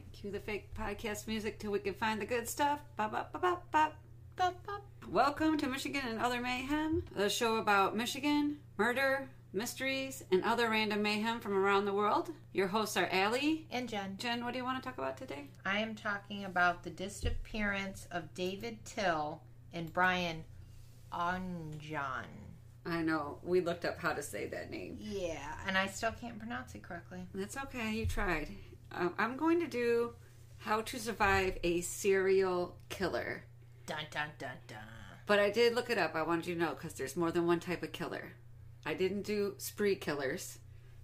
right, cue the fake podcast music till we can find the good stuff. Bop, bop, bop, bop, bop. Bop, bop. Welcome to Michigan and Other Mayhem, the show about Michigan, murder, mysteries, and other random mayhem from around the world. Your hosts are Allie. And Jen, Jen, what do you want to talk about today? I am talking about the disappearance of David Till and Brian Ognjan. I know, we looked up how to say that name. Yeah, and I still can't pronounce it correctly. That's okay, you tried. Um, I'm going to do how to survive a serial killer. Dun dun dun dun. But I did look it up. I wanted you to know because there's more than one type of killer. I didn't do spree killers.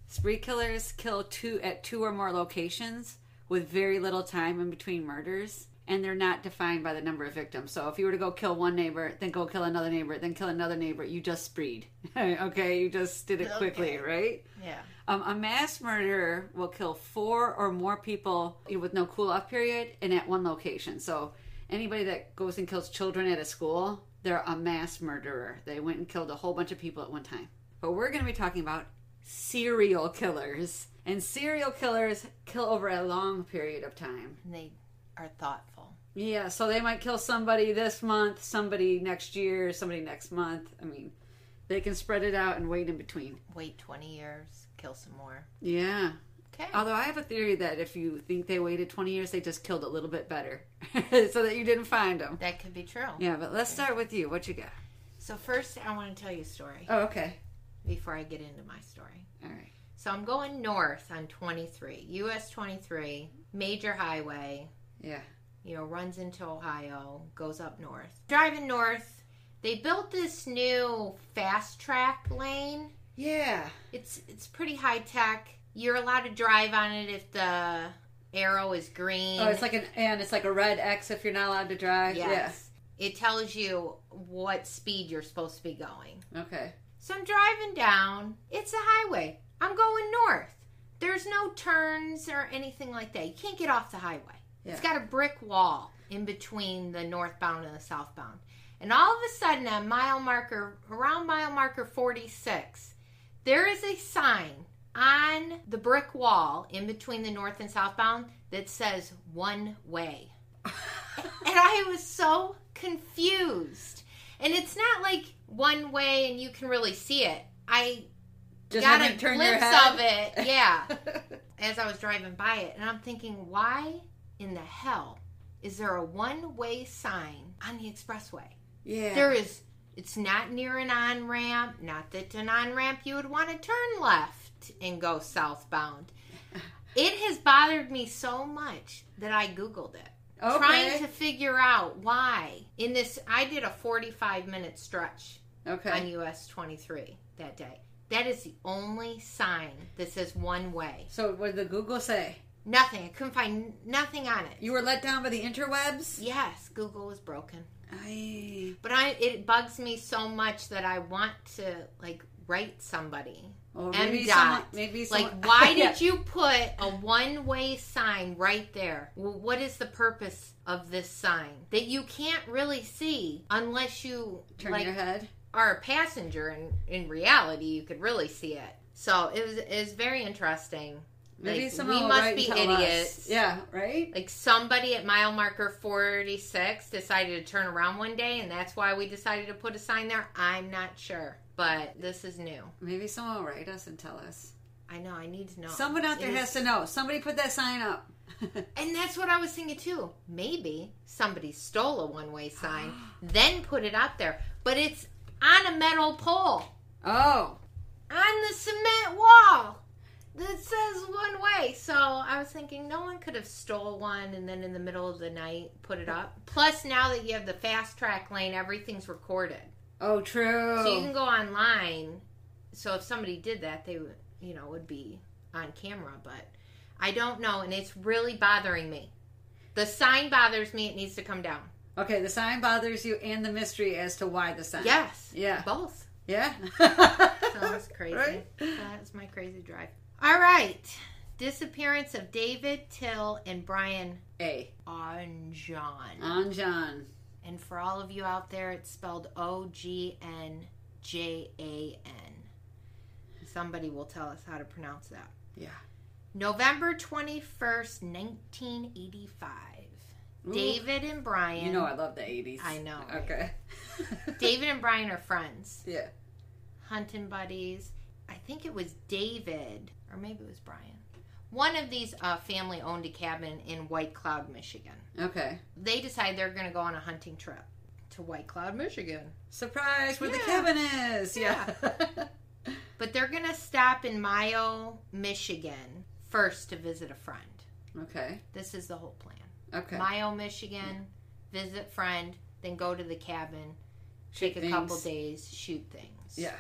Spree killers kill two at two or more locations with very little time in between murders, and they're not defined by the number of victims. So if you were to go kill one neighbor, then go kill another neighbor, then kill another neighbor, you just spreed. okay, you just did it quickly, Okay. right? Yeah. Um, a mass murderer will kill four or more people with no cool off period and at one location. So anybody that goes and kills children at a school, they're a mass murderer. They went and killed a whole bunch of people at one time. But we're going to be talking about serial killers. And serial killers kill over a long period of time. And they are thoughtful. Yeah, so they might kill somebody this month, somebody next year, somebody next month. I mean, they can spread it out and wait in between. Wait 20 years, kill some more. Yeah. Okay. Although I have a theory that if you think they waited 20 years, they just killed a little bit better so that you didn't find them. that could be true. Yeah, but let's start with you. What you got? So first, I want to tell you a story Oh, okay. before I get into my story. All right. So I'm going north on 23, US 23, major highway. Yeah. you know, runs into Ohio, goes up north. Driving north, they built this new fast track lane. Yeah. It's it's pretty high tech. You're allowed to drive on it if the arrow is green. Oh, it's like an and it's like a red X if you're not allowed to drive. yes. It tells you what speed you're supposed to be going. Okay. So I'm driving down. It's a highway. I'm going north. There's no turns or anything like that. You can't get off the highway. It's Yeah. got a brick wall in between the northbound and the southbound. And all of a sudden, at mile marker, around mile marker 46, there is a sign on the brick wall in between the north and southbound that says one way. And I was so confused. And it's not like one way and you can really see it. I Just got a glimpse of it, yeah, as I was driving by it. And I'm thinking, why in the hell is there a one way sign on the expressway? yeah. There is, it's not near an on ramp, not that an on ramp you would want to turn left and go southbound. It has bothered me so much that I Googled it okay. trying to figure out why in this i did a 45 minute stretch okay. on us 23 that day that is the only sign that says one way so what did the Google say? Nothing. I couldn't find nothing on it. You were let down by the interwebs? yes. Google was broken. I but i it bugs me so much that i want to like write somebody. M maybe someone maybe someone, like why Yeah. did you put a one-way sign right there? Well, what is the purpose of this sign that you can't really see unless you turn like your head? are a passenger and in reality you could really see it. So it was it was very interesting Maybe Like, someone we will must write be and tell us. idiots. Yeah, right? like somebody at mile marker 46 decided to turn around one day and that's why we decided to put a sign there i'm not sure but this is new Maybe someone will write us and tell us. i know i need to know Someone out there It has is- to know. Somebody put that sign up. And that's what I was thinking too. Maybe somebody stole a one way sign, then put it out there. But it's on a metal pole, oh, on the cement wall that says one way. So I was thinking no one could have stole one and then in the middle of the night put it up. Plus now that you have the fast track lane, everything's recorded. oh, true. So you can go online. So if somebody did that, they would, you know, would be on camera. But I don't know, and it's really bothering me. The sign bothers me. It needs to come down. Okay, the sign bothers you and the mystery as to why the sign. Yes. Yeah. Both. Yeah. Sounds crazy. Right? That's my crazy drive. All right. Disappearance of David Till and Brian A. Ognjan. On John. And for all of you out there, it's spelled O G N J A N. Somebody will tell us how to pronounce that. Yeah. November 21st, 1985. Ooh. David and Brian. You know I love the 80s. I know, right? Okay. David and Brian are friends, Yeah. hunting buddies. I think it was David, or maybe it was Brian. One of these uh, family owned a cabin in White Cloud, Michigan. Okay. They decide they're going to go on a hunting trip to White Cloud, Michigan. Surprise where the cabin is. Yeah. But they're going to stop in Mio, Michigan first to visit a friend. okay. This is the whole plan. Okay. Mio, Michigan, visit friend, then go to the cabin, Shoot take a couple days, shoot things. Yeah.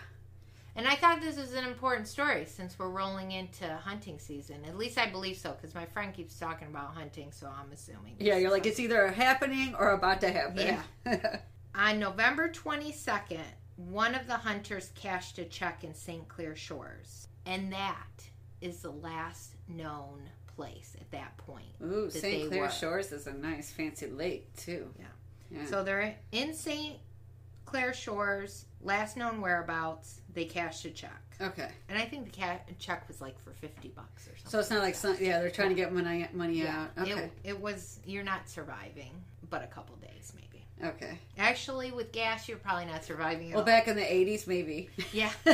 And I thought this was an important story since we're rolling into hunting season. At least I believe so because my friend keeps talking about hunting, so I'm assuming. Yeah, you're like, it's either happening or about to happen. Yeah. On November 22nd, one of the hunters cashed a check in St. Clair Shores. And that is the last known place at that point. Ooh, that St. Clair were. Shores is a nice fancy lake, too. Yeah. Yeah. So they're in St. Clair Shores, last known whereabouts, they cashed a check. okay. And I think the ca- check was like for 50 bucks or something. So it's not like, some, yeah, they're trying to get money, money yeah, out. Okay. it, it was, you're not surviving, but a couple days maybe. okay. Actually, with gas, you're probably not surviving at Well, all. back in the 80s, maybe. Yeah.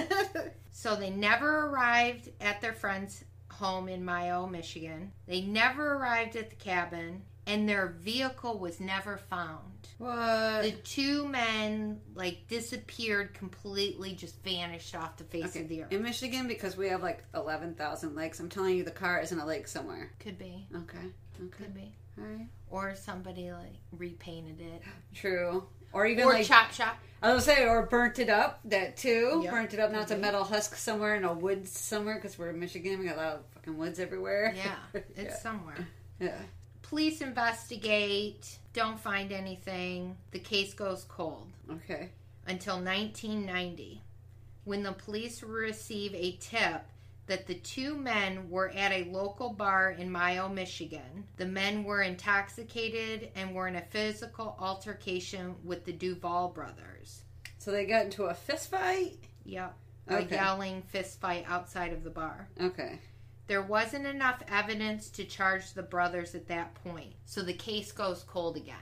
So they never arrived at their friend's home in Mio, Michigan. They never arrived at the cabin, and their vehicle was never found. what? The two men like disappeared completely, just vanished off the face Okay. of the earth. In Michigan, because we have like 11,000 lakes, I'm telling you, the car is in a lake somewhere. Could be, Okay. Okay. could be, All right. or somebody like repainted it, True. Or even or like, chop shop. I was gonna say, or burnt it up. That too. Yep. Burnt it up. Now it's a Mhm. metal husk somewhere in a woods somewhere because we're in Michigan. We got a lot of fucking woods everywhere. Yeah, it's somewhere. yeah. Police investigate, don't find anything. The case goes cold. Okay. until 1990 when the police receive a tip that the two men were at a local bar in Mio, Michigan. The men were intoxicated and were in a physical altercation with the Duvall brothers. So they got into a fist fight. Yep. Okay. A yelling fist fight outside of the bar. Okay. There wasn't enough evidence to charge the brothers at that point. So the case goes cold again.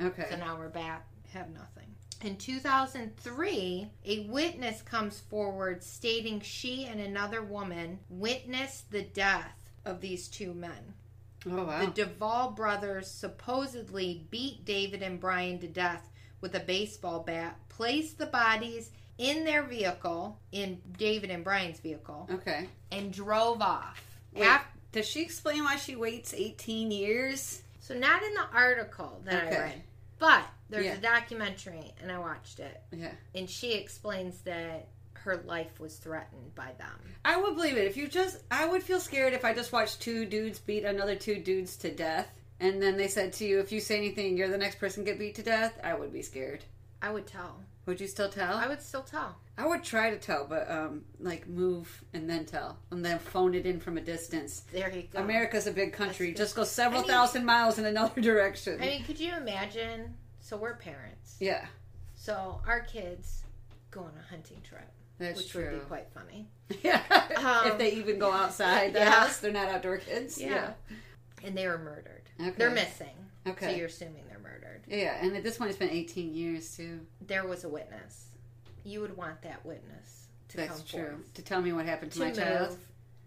Okay. So now we're back, have nothing. In 2003, a witness comes forward stating she and another woman witnessed the death of these two men. Oh wow. The Duvall brothers supposedly beat David and Brian to death with a baseball bat, placed the bodies in their vehicle, in David and Brian's vehicle, okay. and drove off. Wait. Af- Does she explain why she waits 18 years? so, not in the article that Okay. I read, but there's Yeah. a documentary, and I watched it. Yeah. and she explains that her life was threatened by them. I would believe it if you just. I would feel scared if I just watched two dudes beat another two dudes to death, and then they said to you, if you say anything, you're the next person to get beat to death. I would be scared. I would tell. Would you still tell? I would still tell. I would try to tell, but um, like move and then tell, and then phone it in from a distance. There you go. America's a big country. Just go several I mean- thousand miles in another direction. I mean, could you imagine? So we're parents. yeah, So our kids go on a hunting trip, that's which would true. be quite funny. Yeah, Um, if they even go outside the yeah. house, they're not outdoor kids. Yeah. And they were murdered. Okay. They're missing. Okay. So you're assuming they're murdered. Yeah, and at this point, it's been 18 years too. There was a witness. You would want that witness to That's come true. forth. To tell me what happened to, To my move. child.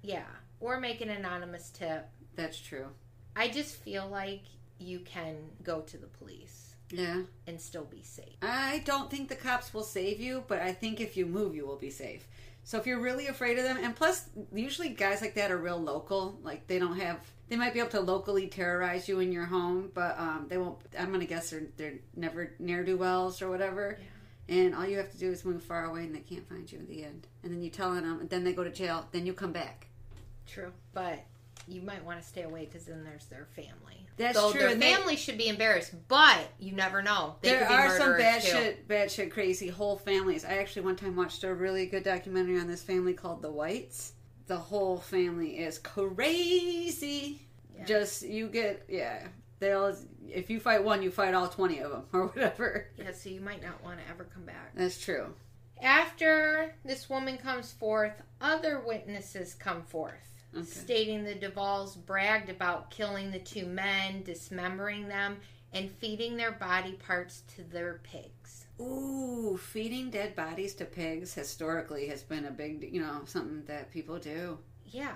Yeah. Or make an anonymous tip. That's true. I just feel like you can go to the police Yeah. and still be safe. I don't think the cops will save you, but I think if you move, you will be safe. So if you're really afraid of them, and plus, usually guys like that are real local. Like they don't have, they might be able to locally terrorize you in your home, but um, they won't. I'm gonna guess they're they're never ne'er do wells or whatever. And all you have to do is move far away, and they can't find you in the end. And then you tell them, and then they go to jail. Then you come back. True. But you might want to stay away because then there's their family. That's Though true, Their and they- family should be embarrassed, but you never know. They there are some bad too. shit, bad shit, crazy whole families. I actually one time watched a really good documentary on this family called The Whites. The whole family is crazy. Yeah. Just you get yeah. They'll if you fight one, you fight all twenty of them or whatever. Yeah, so you might not want to ever come back. That's true. After this woman comes forth, other witnesses come forth. Okay. stating the Duvalls bragged about killing the two men, dismembering them, and feeding their body parts to their pigs. Ooh, feeding dead bodies to pigs historically has been a big, you know, something that people do. Yeah,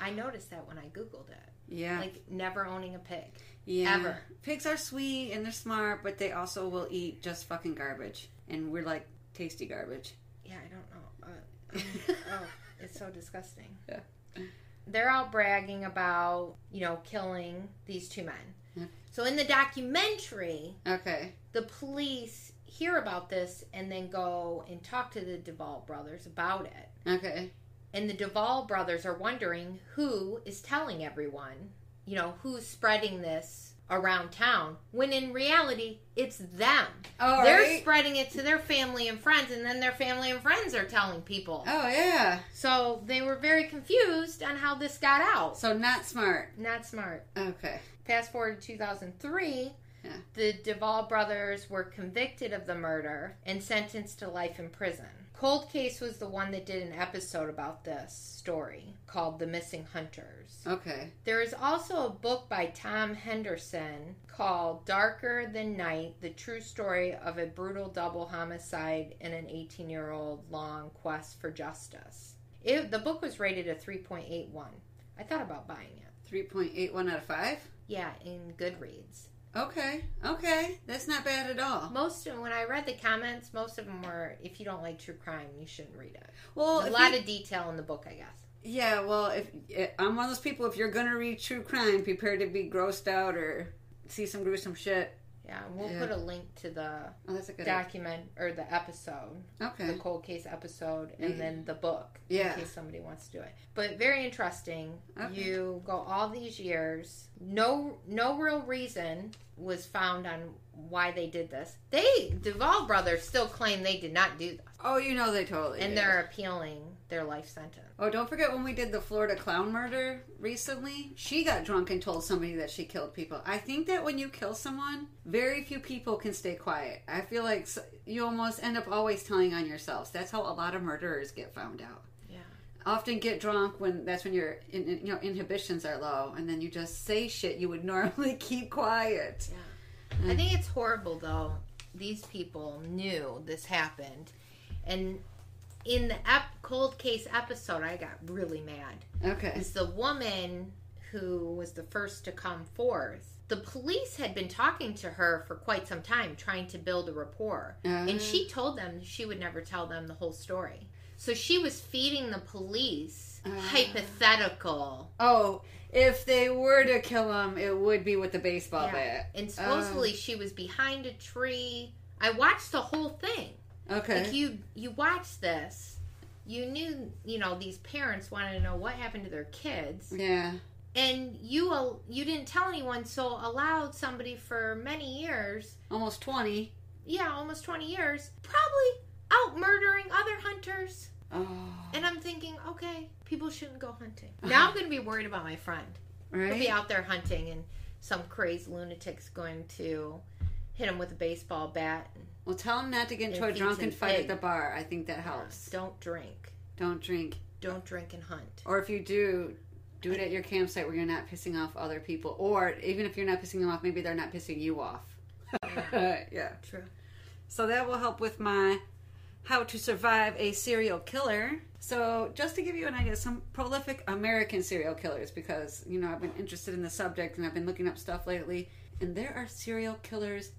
I noticed that when I Googled it. Yeah. Like, never owning a pig. yeah. ever. Pigs are sweet and they're smart, but they also will eat just fucking garbage. And we're like tasty garbage. Yeah, I don't know. Uh, oh, it's so disgusting. Yeah. They're out bragging about, you know, killing these two men. Yeah. So in the documentary, Okay. the police hear about this and then go and talk to the Duvall brothers about it. Okay. And the Duvall brothers are wondering who is telling everyone, you know, who's spreading this around town, when in reality, it's them. All They're right. spreading it to their family and friends, and then their family and friends are telling people. Oh, yeah. So they were very confused on how this got out. So not smart. Not smart. Okay. Fast forward to 2003, Yeah. the Duvall brothers were convicted of the murder and sentenced to life in prison. Cold Case was the one that did an episode about this story called The Missing Hunters. Okay. There is also a book by Tom Henderson called Darker Than Night The True Story of a Brutal Double Homicide and an 18 year old Long Quest for Justice. It, the book was rated a 3.81. I thought about buying it. 3.81 out of 5? Yeah, in Goodreads. Okay. Okay. That's not bad at all. Most of when I read the comments, most of them were, "If you don't like true crime, you shouldn't read it." Well, a lot you- of detail in the book, I guess. Yeah, well, if eh, I'm one of those people, if you're gonna read true crime, prepare to be grossed out or see some gruesome shit. Yeah, we'll Yeah. put a link to the Oh, that's a good. document or the episode, okay. the cold case episode, and then the book Yeah. in case somebody wants to do it. But very interesting. Okay. You go all these years, no no real reason was found on why they did this. They Duvall brothers still claim they did not do this, Oh, you know they totally. and did. they're appealing their life sentence. Oh, don't forget when we did the Florida clown murder recently? She got drunk and told somebody that she killed people. I think that when you kill someone, very few people can stay quiet. I feel like you almost end up always telling on yourselves. That's how a lot of murderers get found out. Yeah. Often get drunk when that's when your you know inhibitions are low, and then you just say shit you would normally keep quiet. Yeah. I think it's horrible though. These people knew this happened, and in the ep- cold case episode, I got really mad. Okay. It's the woman who was the first to come forth? The police had been talking to her for quite some time, trying to build a rapport, Uh, and she told them she would never tell them the whole story. So she was feeding the police Ah. hypothetical Oh, if they were to kill him, it would be with the baseball Yeah. bat. And supposedly she was behind a tree. I watched the whole thing. Okay. Like you you watched this, you knew, you know, these parents wanted to know what happened to their kids. yeah. And you you didn't tell anyone, so allowed somebody for many years, Almost 20. yeah, almost 20 years, probably out murdering other hunters. Oh. And I'm thinking, okay, people shouldn't go hunting. Now I'm going to be worried about my friend. He'll be out there hunting and some crazy lunatic's going to hit him with a baseball bat. And Well, tell him not to get into If a drunken fight egg. at the bar. I think that helps. Don't drink. Don't drink. Don't drink and hunt. Or if you do, do it at your campsite where you're not pissing off other people. Or even if you're not pissing them off, maybe they're not pissing you off. yeah. True. So that will help with my how to survive a serial killer. So just to give you an idea, some prolific American serial killers, because you know I've been interested in the subject and I've been looking up stuff lately, and there are serial killers.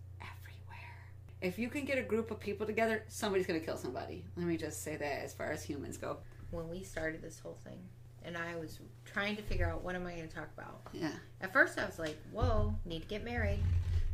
If you can get a group of people together, somebody's gonna kill somebody. Let me just say that as far as humans go. When we started this whole thing, and I was trying to figure out what am I going to talk about. Yeah. At first, I was like, "Whoa, need to get married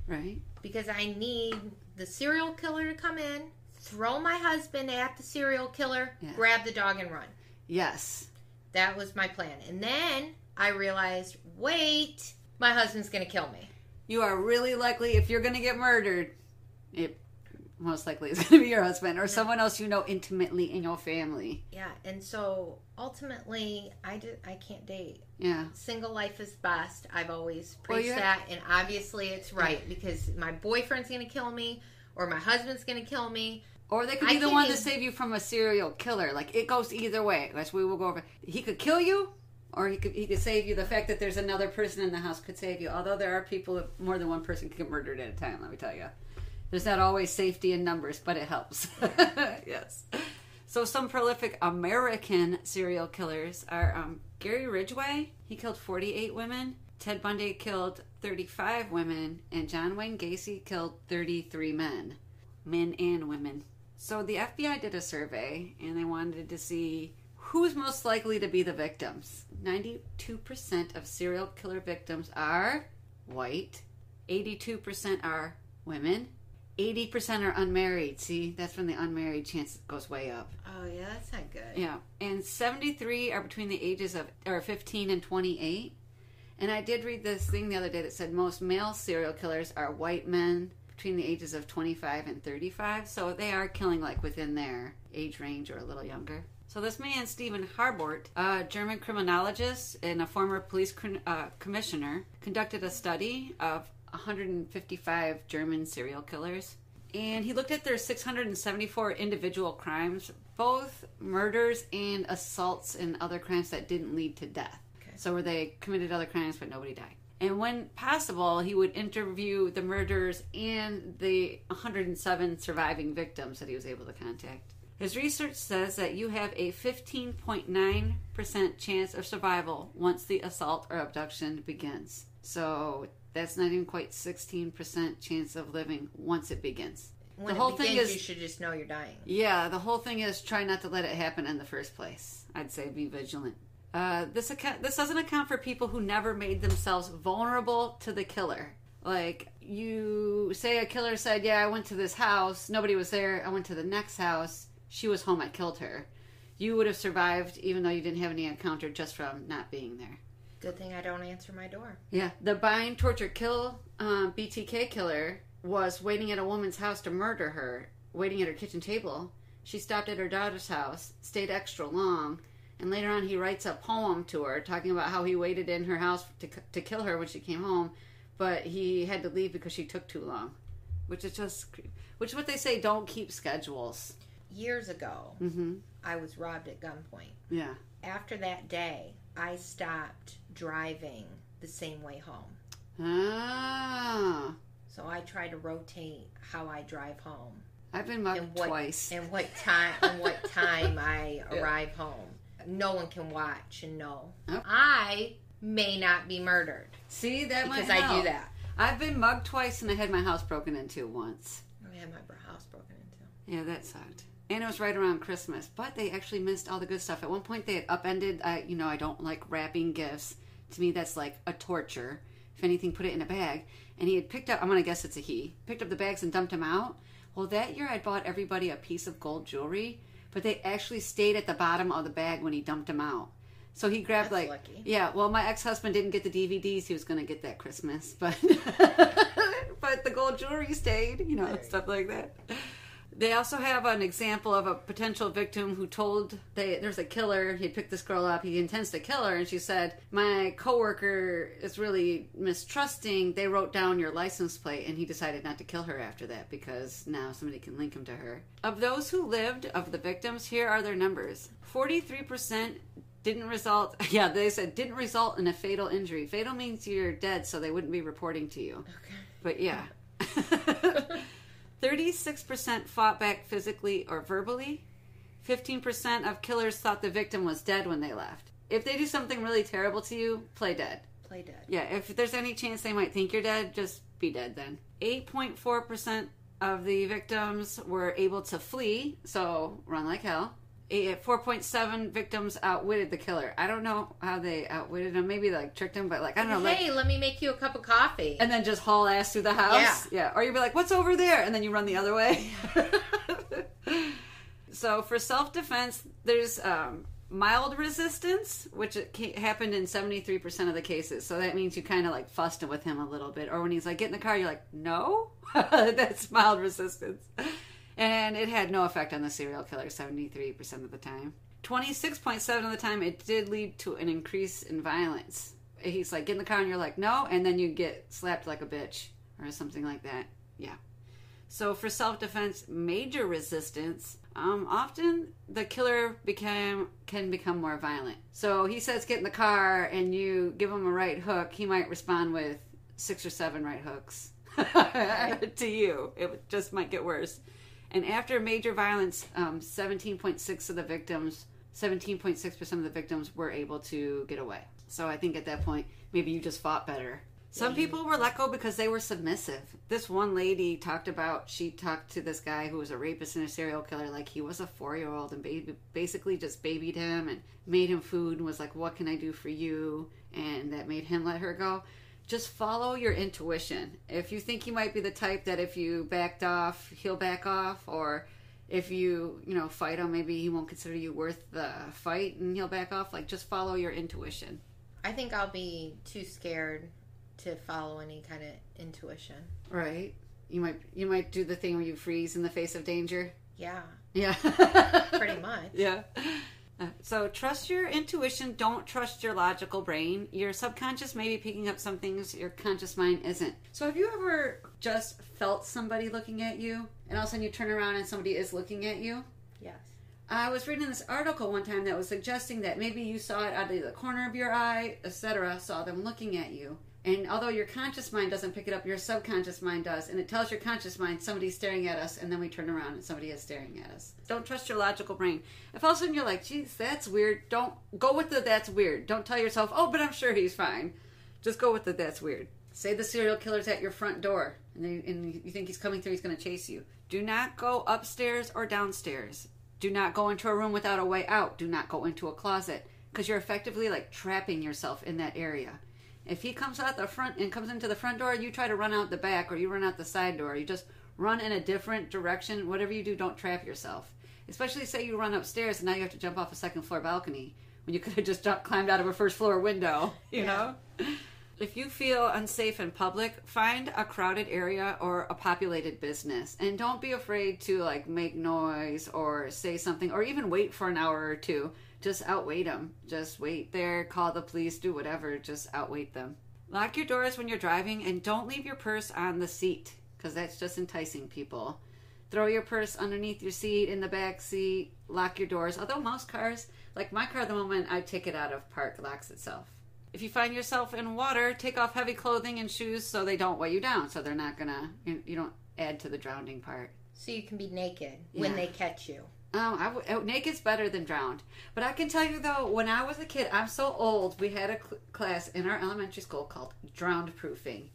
Right. because I need the serial killer to come in, throw my husband at the serial killer, Yeah. grab the dog, and run." Yes. That was my plan. And then I realized, wait, my husband's going to kill me. You are really likely if you're gonna get murdered, it most likely is gonna be your husband or someone else you know intimately in your family. Yeah, and so ultimately, I did. I can't date. Yeah. Single life is best. I've always preached have- that, and obviously it's right because my boyfriend's gonna kill me, or my husband's gonna kill me. Or they could I be the can't one to save you from a serial killer. Like it goes either way. As we will go over. He could kill you, or he could he could save you. The fact that there's another person in the house could save you. Although there are people, more than one person can get murdered at a time. Let me tell you, there's not always safety in numbers, but it helps. yes. So some prolific American serial killers are um, Gary Ridgway. He killed 48 women. Ted Bundy killed 35 women, and John Wayne Gacy killed 33 men, men and women. So the FBI did a survey, and they wanted to see who's most likely to be the victims. 92% of serial killer victims are white, 82% are women, 80% are unmarried. See, that's when the unmarried chance goes way up. Oh yeah, that's not good. Yeah. And 73 are between the ages of or 15 and 28. And I did read this thing the other day that said most male serial killers are white men between the ages of 25 and 35. So they are killing like within their age range or a little younger. So this man, Stephan Harbort, a German criminologist and a former police uh, commissioner, conducted a study of 155 German serial killers. And he looked at their 674 individual crimes, both murders and assaults and other crimes that didn't lead to death. Okay. So where they committed other crimes but nobody died. And when possible, he would interview the murderers and the 107 surviving victims that he was able to contact. His research says that you have a 15.9% chance of survival once the assault or abduction begins. So that's not even quite 16% chance of living once it begins. When the whole begins, thing is you should just know you're dying. Yeah, the whole thing is try not to let it happen in the first place. I'd say be vigilant. Uh, this account this doesn't account for people who never made themselves vulnerable to the killer. Like you say, a killer said, "Yeah, I went to this house. Nobody was there. I went to the next house. She was home. I killed her." You would have survived even though you didn't have any encounter just from not being there. Good thing I don't answer my door. Yeah, the bind, torture, kill um, BTK killer was waiting at a woman's house to murder her, waiting at her kitchen table. She stopped at her daughter's house, stayed extra long, and later on he writes a poem to her talking about how he waited in her house to, to kill her when she came home, but he had to leave because she took too long. Which is just, which is what they say, don't keep schedules. Years ago, mm-hmm. I was robbed at gunpoint. Yeah. After that day, I stopped driving the same way home. Ah. So I try to rotate how I drive home. I've been mugged and what, twice. And what time and what time I yeah. arrive home. No one can watch and know. Oh. I may not be murdered. See that because I do that. I've been mugged twice and I had my house broken into once. I had my house broken into. Yeah, that sucked and it was right around Christmas. But they actually missed all the good stuff. At one point, they had upended. I, you know, I don't like wrapping gifts. To me, that's like a torture. If anything, put it in a bag. And he had picked up. I'm gonna guess it's a he. Picked up the bags and dumped them out. Well, that year I'd bought everybody a piece of gold jewelry, but they actually stayed at the bottom of the bag when he dumped them out. So he grabbed That's like lucky. yeah. Well, my ex husband didn't get the DVDs. He was going to get that Christmas, but but the gold jewelry stayed. You know, stuff like that. They also have an example of a potential victim who told they there's a killer. He picked this girl up. He intends to kill her, and she said, "My coworker is really mistrusting. They wrote down your license plate, and he decided not to kill her after that because now somebody can link him to her." Of those who lived, of the victims, here are their numbers: forty-three percent didn't result yeah they said didn't result in a fatal injury fatal means you're dead so they wouldn't be reporting to you okay but yeah 36% fought back physically or verbally. 15% of killers thought the victim was dead when they left. If they do something really terrible to you, play dead. Play dead. Yeah, if there's any chance they might think you're dead, just be dead then. 8.4% of the victims were able to flee, so run like hell. 4.7 victims outwitted the killer. I don't know how they outwitted him. Maybe like tricked him, but like I don't know. Hey, like, let me make you a cup of coffee, and then just haul ass through the house. Yeah, yeah. Or you'd be like, "What's over there?" and then you run the other way. so for self defense, there's um, mild resistance, which happened in 73% of the cases. So that means you kind of like fussed with him a little bit. Or when he's like, get in the car, you're like, no, that's mild resistance and it had no effect on the serial killer 73% of the time. 26.7 of the time, it did lead to an increase in violence. He's like, get in the car, and you're like, no, and then you get slapped like a bitch or something like that. Yeah. So for self defense, major resistance, um, often the killer became can become more violent. So he says, "Get in the car," and you give him a right hook. He might respond with six or seven right hooks to you. It just might get worse. And after major violence, um, 17.6 of the victims, 17.6% of the victims were able to get away. So I think at that point, maybe you just fought better. Some people were let go because they were submissive. This one lady talked about, she talked to this guy who was a rapist and a serial killer like he was a four year old and baby, basically just babied him and made him food and was like, What can I do for you? And that made him let her go just follow your intuition. If you think he might be the type that if you backed off, he'll back off, or if you, you know, fight him, maybe he won't consider you worth the fight and he'll back off. Like, just follow your intuition. I think I'll be too scared to follow any kind of intuition. Right. You might you might do the thing where you freeze in the face of danger. Yeah. Yeah. Pretty much. Yeah. Uh, So trust your intuition. Don't trust your logical brain. Your subconscious may be picking up some things your conscious mind isn't. So have you ever just felt somebody looking at you, and all of a sudden you turn around and somebody is looking at you? Yes. I was reading this article one time that was suggesting that maybe you saw it out of the corner of your eye, etc., saw them looking at you. And although your conscious mind doesn't pick it up, your subconscious mind does. And it tells your conscious mind somebody's staring at us, and then we turn around and somebody is staring at us. Don't trust your logical brain. If all of a sudden you're like, geez, that's weird, don't go with the that's weird. Don't tell yourself, oh, but I'm sure he's fine. Just go with the that's weird. Say the serial killer's at your front door, and, and you think he's coming through, he's going to chase you. Do not go upstairs or downstairs. Do not go into a room without a way out. Do not go into a closet because you're effectively like trapping yourself in that area. If he comes out the front and comes into the front door, you try to run out the back or you run out the side door. You just run in a different direction. Whatever you do, don't trap yourself. Especially say you run upstairs and now you have to jump off a second floor balcony when you could have just jumped, climbed out of a first floor window, you Yeah. know? If you feel unsafe in public, find a crowded area or a populated business and don't be afraid to like make noise or say something or even wait for an hour or two. Just outwait them. Just wait there, call the police, do whatever, just outwait them. Lock your doors when you're driving and don't leave your purse on the seat because that's just enticing people. Throw your purse underneath your seat in the back seat. Lock your doors. Although most cars, like my car, the moment I take it out of park, locks itself. If you find yourself in water, take off heavy clothing and shoes so they don't weigh you down. So they're not gonna, you, you don't add to the drowning part. So you can be naked when they catch you. Um, I w- oh, naked's better than drowned. But I can tell you though, when I was a kid, I'm so old. We had a cl- class in our elementary school called drowned proofing,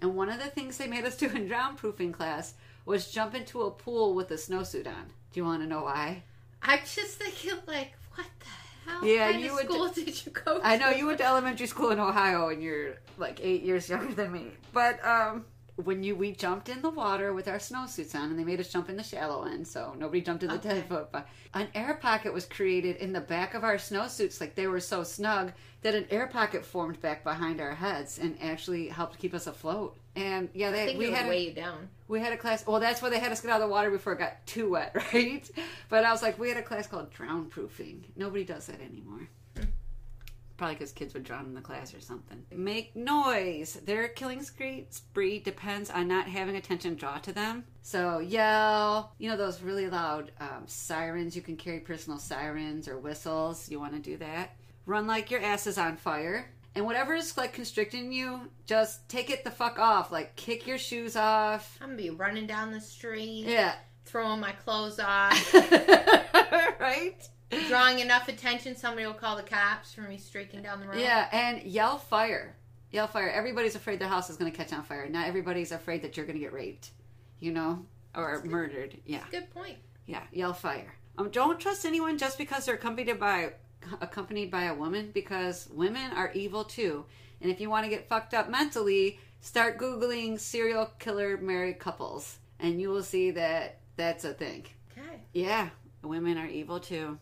and one of the things they made us do in drowned proofing class was jump into a pool with a snowsuit on. Do you want to know why? I'm just thinking, like, what the hell Yeah, you would- school did you go to? I know you went to elementary school in Ohio and you're like eight years younger than me. But um, when you we jumped in the water with our snowsuits on, and they made us jump in the shallow end, so nobody jumped in the Okay. ten foot. But an air pocket was created in the back of our snowsuits, like they were so snug that an air pocket formed back behind our heads and actually helped keep us afloat. And yeah, they we had a- weigh you down. we had a class. Well, that's why they had us get out of the water before it got too wet, right? But I was like, we had a class called drown proofing. Nobody does that anymore. Probably because kids would drown in the class or something. Make noise. Their killing spree, depends on not having attention draw to them. So yell. You know those really loud um, sirens. You can carry personal sirens or whistles. You want to do that. Run like your ass is on fire. And whatever is like constricting you, just take it the fuck off. Like kick your shoes off. I'm gonna be running down the street, Yeah. throwing my clothes off, right? Drawing enough attention, somebody will call the cops for me streaking down the road. Yeah, and yell fire. Yell fire. Everybody's afraid their house is going to catch on fire. Not everybody's afraid that you're going to get raped, you know, or murdered. Yeah. Good point. Yeah, yell fire. Um, don't trust anyone just because they're accompanied by accompanied by a woman because women are evil too. And if you want to get fucked up mentally, start googling serial killer married couples, and you will see that that's a thing. Okay. Yeah, women are evil too.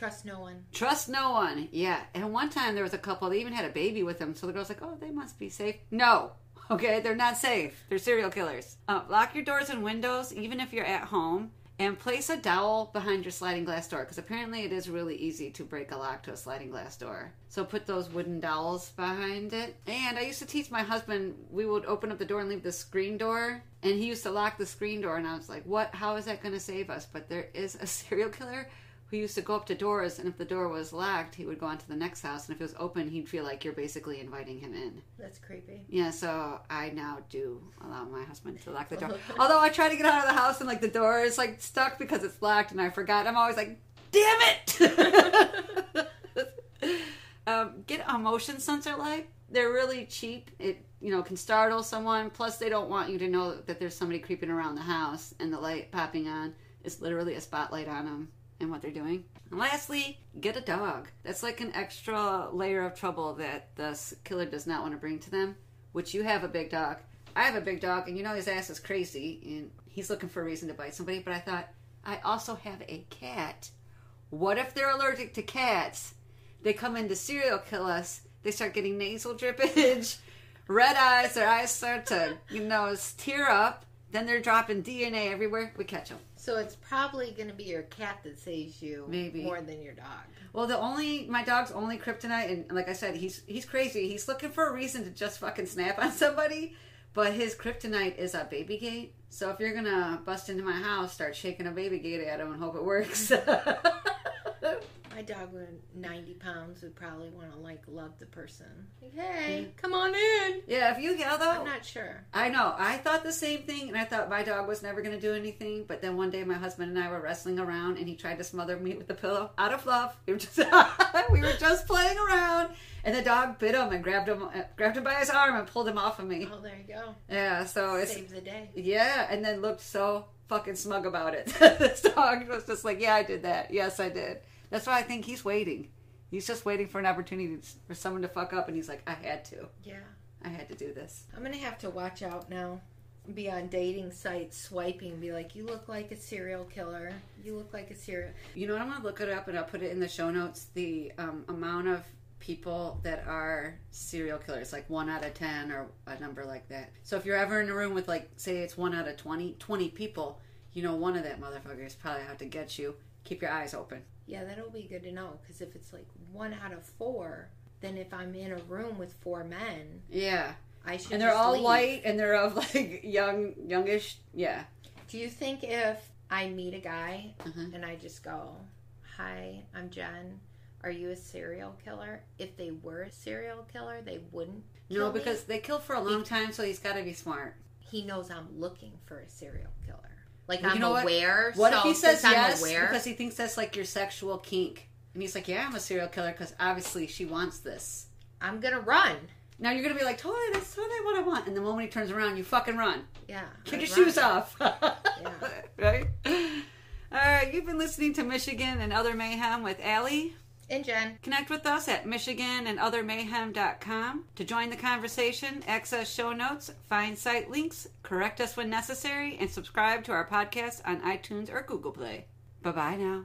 Trust no one. Trust no one. Yeah. And one time there was a couple, they even had a baby with them. So the girl's like, oh, they must be safe. No. Okay. They're not safe. They're serial killers. Uh, lock your doors and windows, even if you're at home. And place a dowel behind your sliding glass door because apparently it is really easy to break a lock to a sliding glass door. So put those wooden dowels behind it. And I used to teach my husband we would open up the door and leave the screen door, and he used to lock the screen door. And I was like, "What? How is that going to save us?" But there is a serial killer who used to go up to doors, and if the door was locked, he would go on to the next house, and if it was open, he'd feel like you're basically inviting him in. That's creepy. Yeah, so I now do allow my husband to lock the door. Although I try to get out of the house and like the door is like stuck because it's locked and I forgot. I'm always like, damn it! um, get a motion sensor light. They're really cheap. It you know can startle someone. Plus, they don't want you to know that there's somebody creeping around the house and the light popping on is literally a spotlight on them and what they're doing. And lastly, get a dog. That's like an extra layer of trouble that the killer does not want to bring to them. Which you have a big dog. I have a big dog, and you know his ass is crazy, and he's looking for a reason to bite somebody. But I thought, I also have a cat. What if they're allergic to cats? They come in to serial kill us. They start getting nasal drippage, red eyes. Their eyes start to, you know, tear up. Then they're dropping DNA everywhere. We catch them. So it's probably going to be your cat that saves you Maybe. more than your dog. Well, the only my dog's only kryptonite, and like I said, he's he's crazy. He's looking for a reason to just fucking snap on somebody. But his kryptonite is a baby gate. So if you're gonna bust into my house, start shaking a baby gate at him and hope it works. My dog, with 90 pounds, would probably want to like love the person. Like, hey, come on in. yeah, if you yell though, I'm not sure. I know. I thought the same thing, and I thought my dog was never going to do anything. But then one day, my husband and I were wrestling around, and he tried to smother me with the pillow out of love. We were just, we were just playing around, and the dog bit him and grabbed him, uh, grabbed him by his arm and pulled him off of me. Oh, there you go. Yeah, so it's Save the day. yeah, and then looked so fucking smug about it. this dog was just like, yeah, I did that. Yes, I did. That's why I think he's waiting. He's just waiting for an opportunity for someone to fuck up, and he's like, I had to. Yeah. I had to do this. I'm going to have to watch out now. Be on dating sites swiping be like, you look like a serial killer. You look like a serial. You know what? I'm gonna look it up and I'll put it in the show notes. The um, amount of people that are serial killers, like one out of ten or a number like that. So if you're ever in a room with like, say it's one out of 20, 20 people, you know one of that motherfucker is probably out to get you. Keep your eyes open. Yeah, that'll be good to know. Because if it's like one out of four, then if I'm in a room with four men, Yeah, I should. and they're all leave. white and they're of like young, youngish. Yeah. Do you think if I meet a guy Mhm. and I just go, "Hi, I'm Jen. Are you a serial killer?" If they were a serial killer, they wouldn't. No, kill me? because they killed for a long time, so he's got to be smart. he knows I'm looking for a serial killer. Like Well, I'm you know aware. What so if he says yes aware, because he thinks that's like your sexual kink? And he's like, "Yeah, I'm a serial killer because obviously she wants this." I'm gonna run. Now you're gonna be like, totally, that's totally what I want. And the moment he turns around, you fucking run. Yeah. I'd your run. shoes off. right? All right, you've been listening to Michigan and Other Mayhem with Allie. And Jen, Connect with us at michiganandothermayhem.com to join the conversation, access show notes, find site links, correct us when necessary, and subscribe to our podcast on iTunes or Google Play. Bye bye now.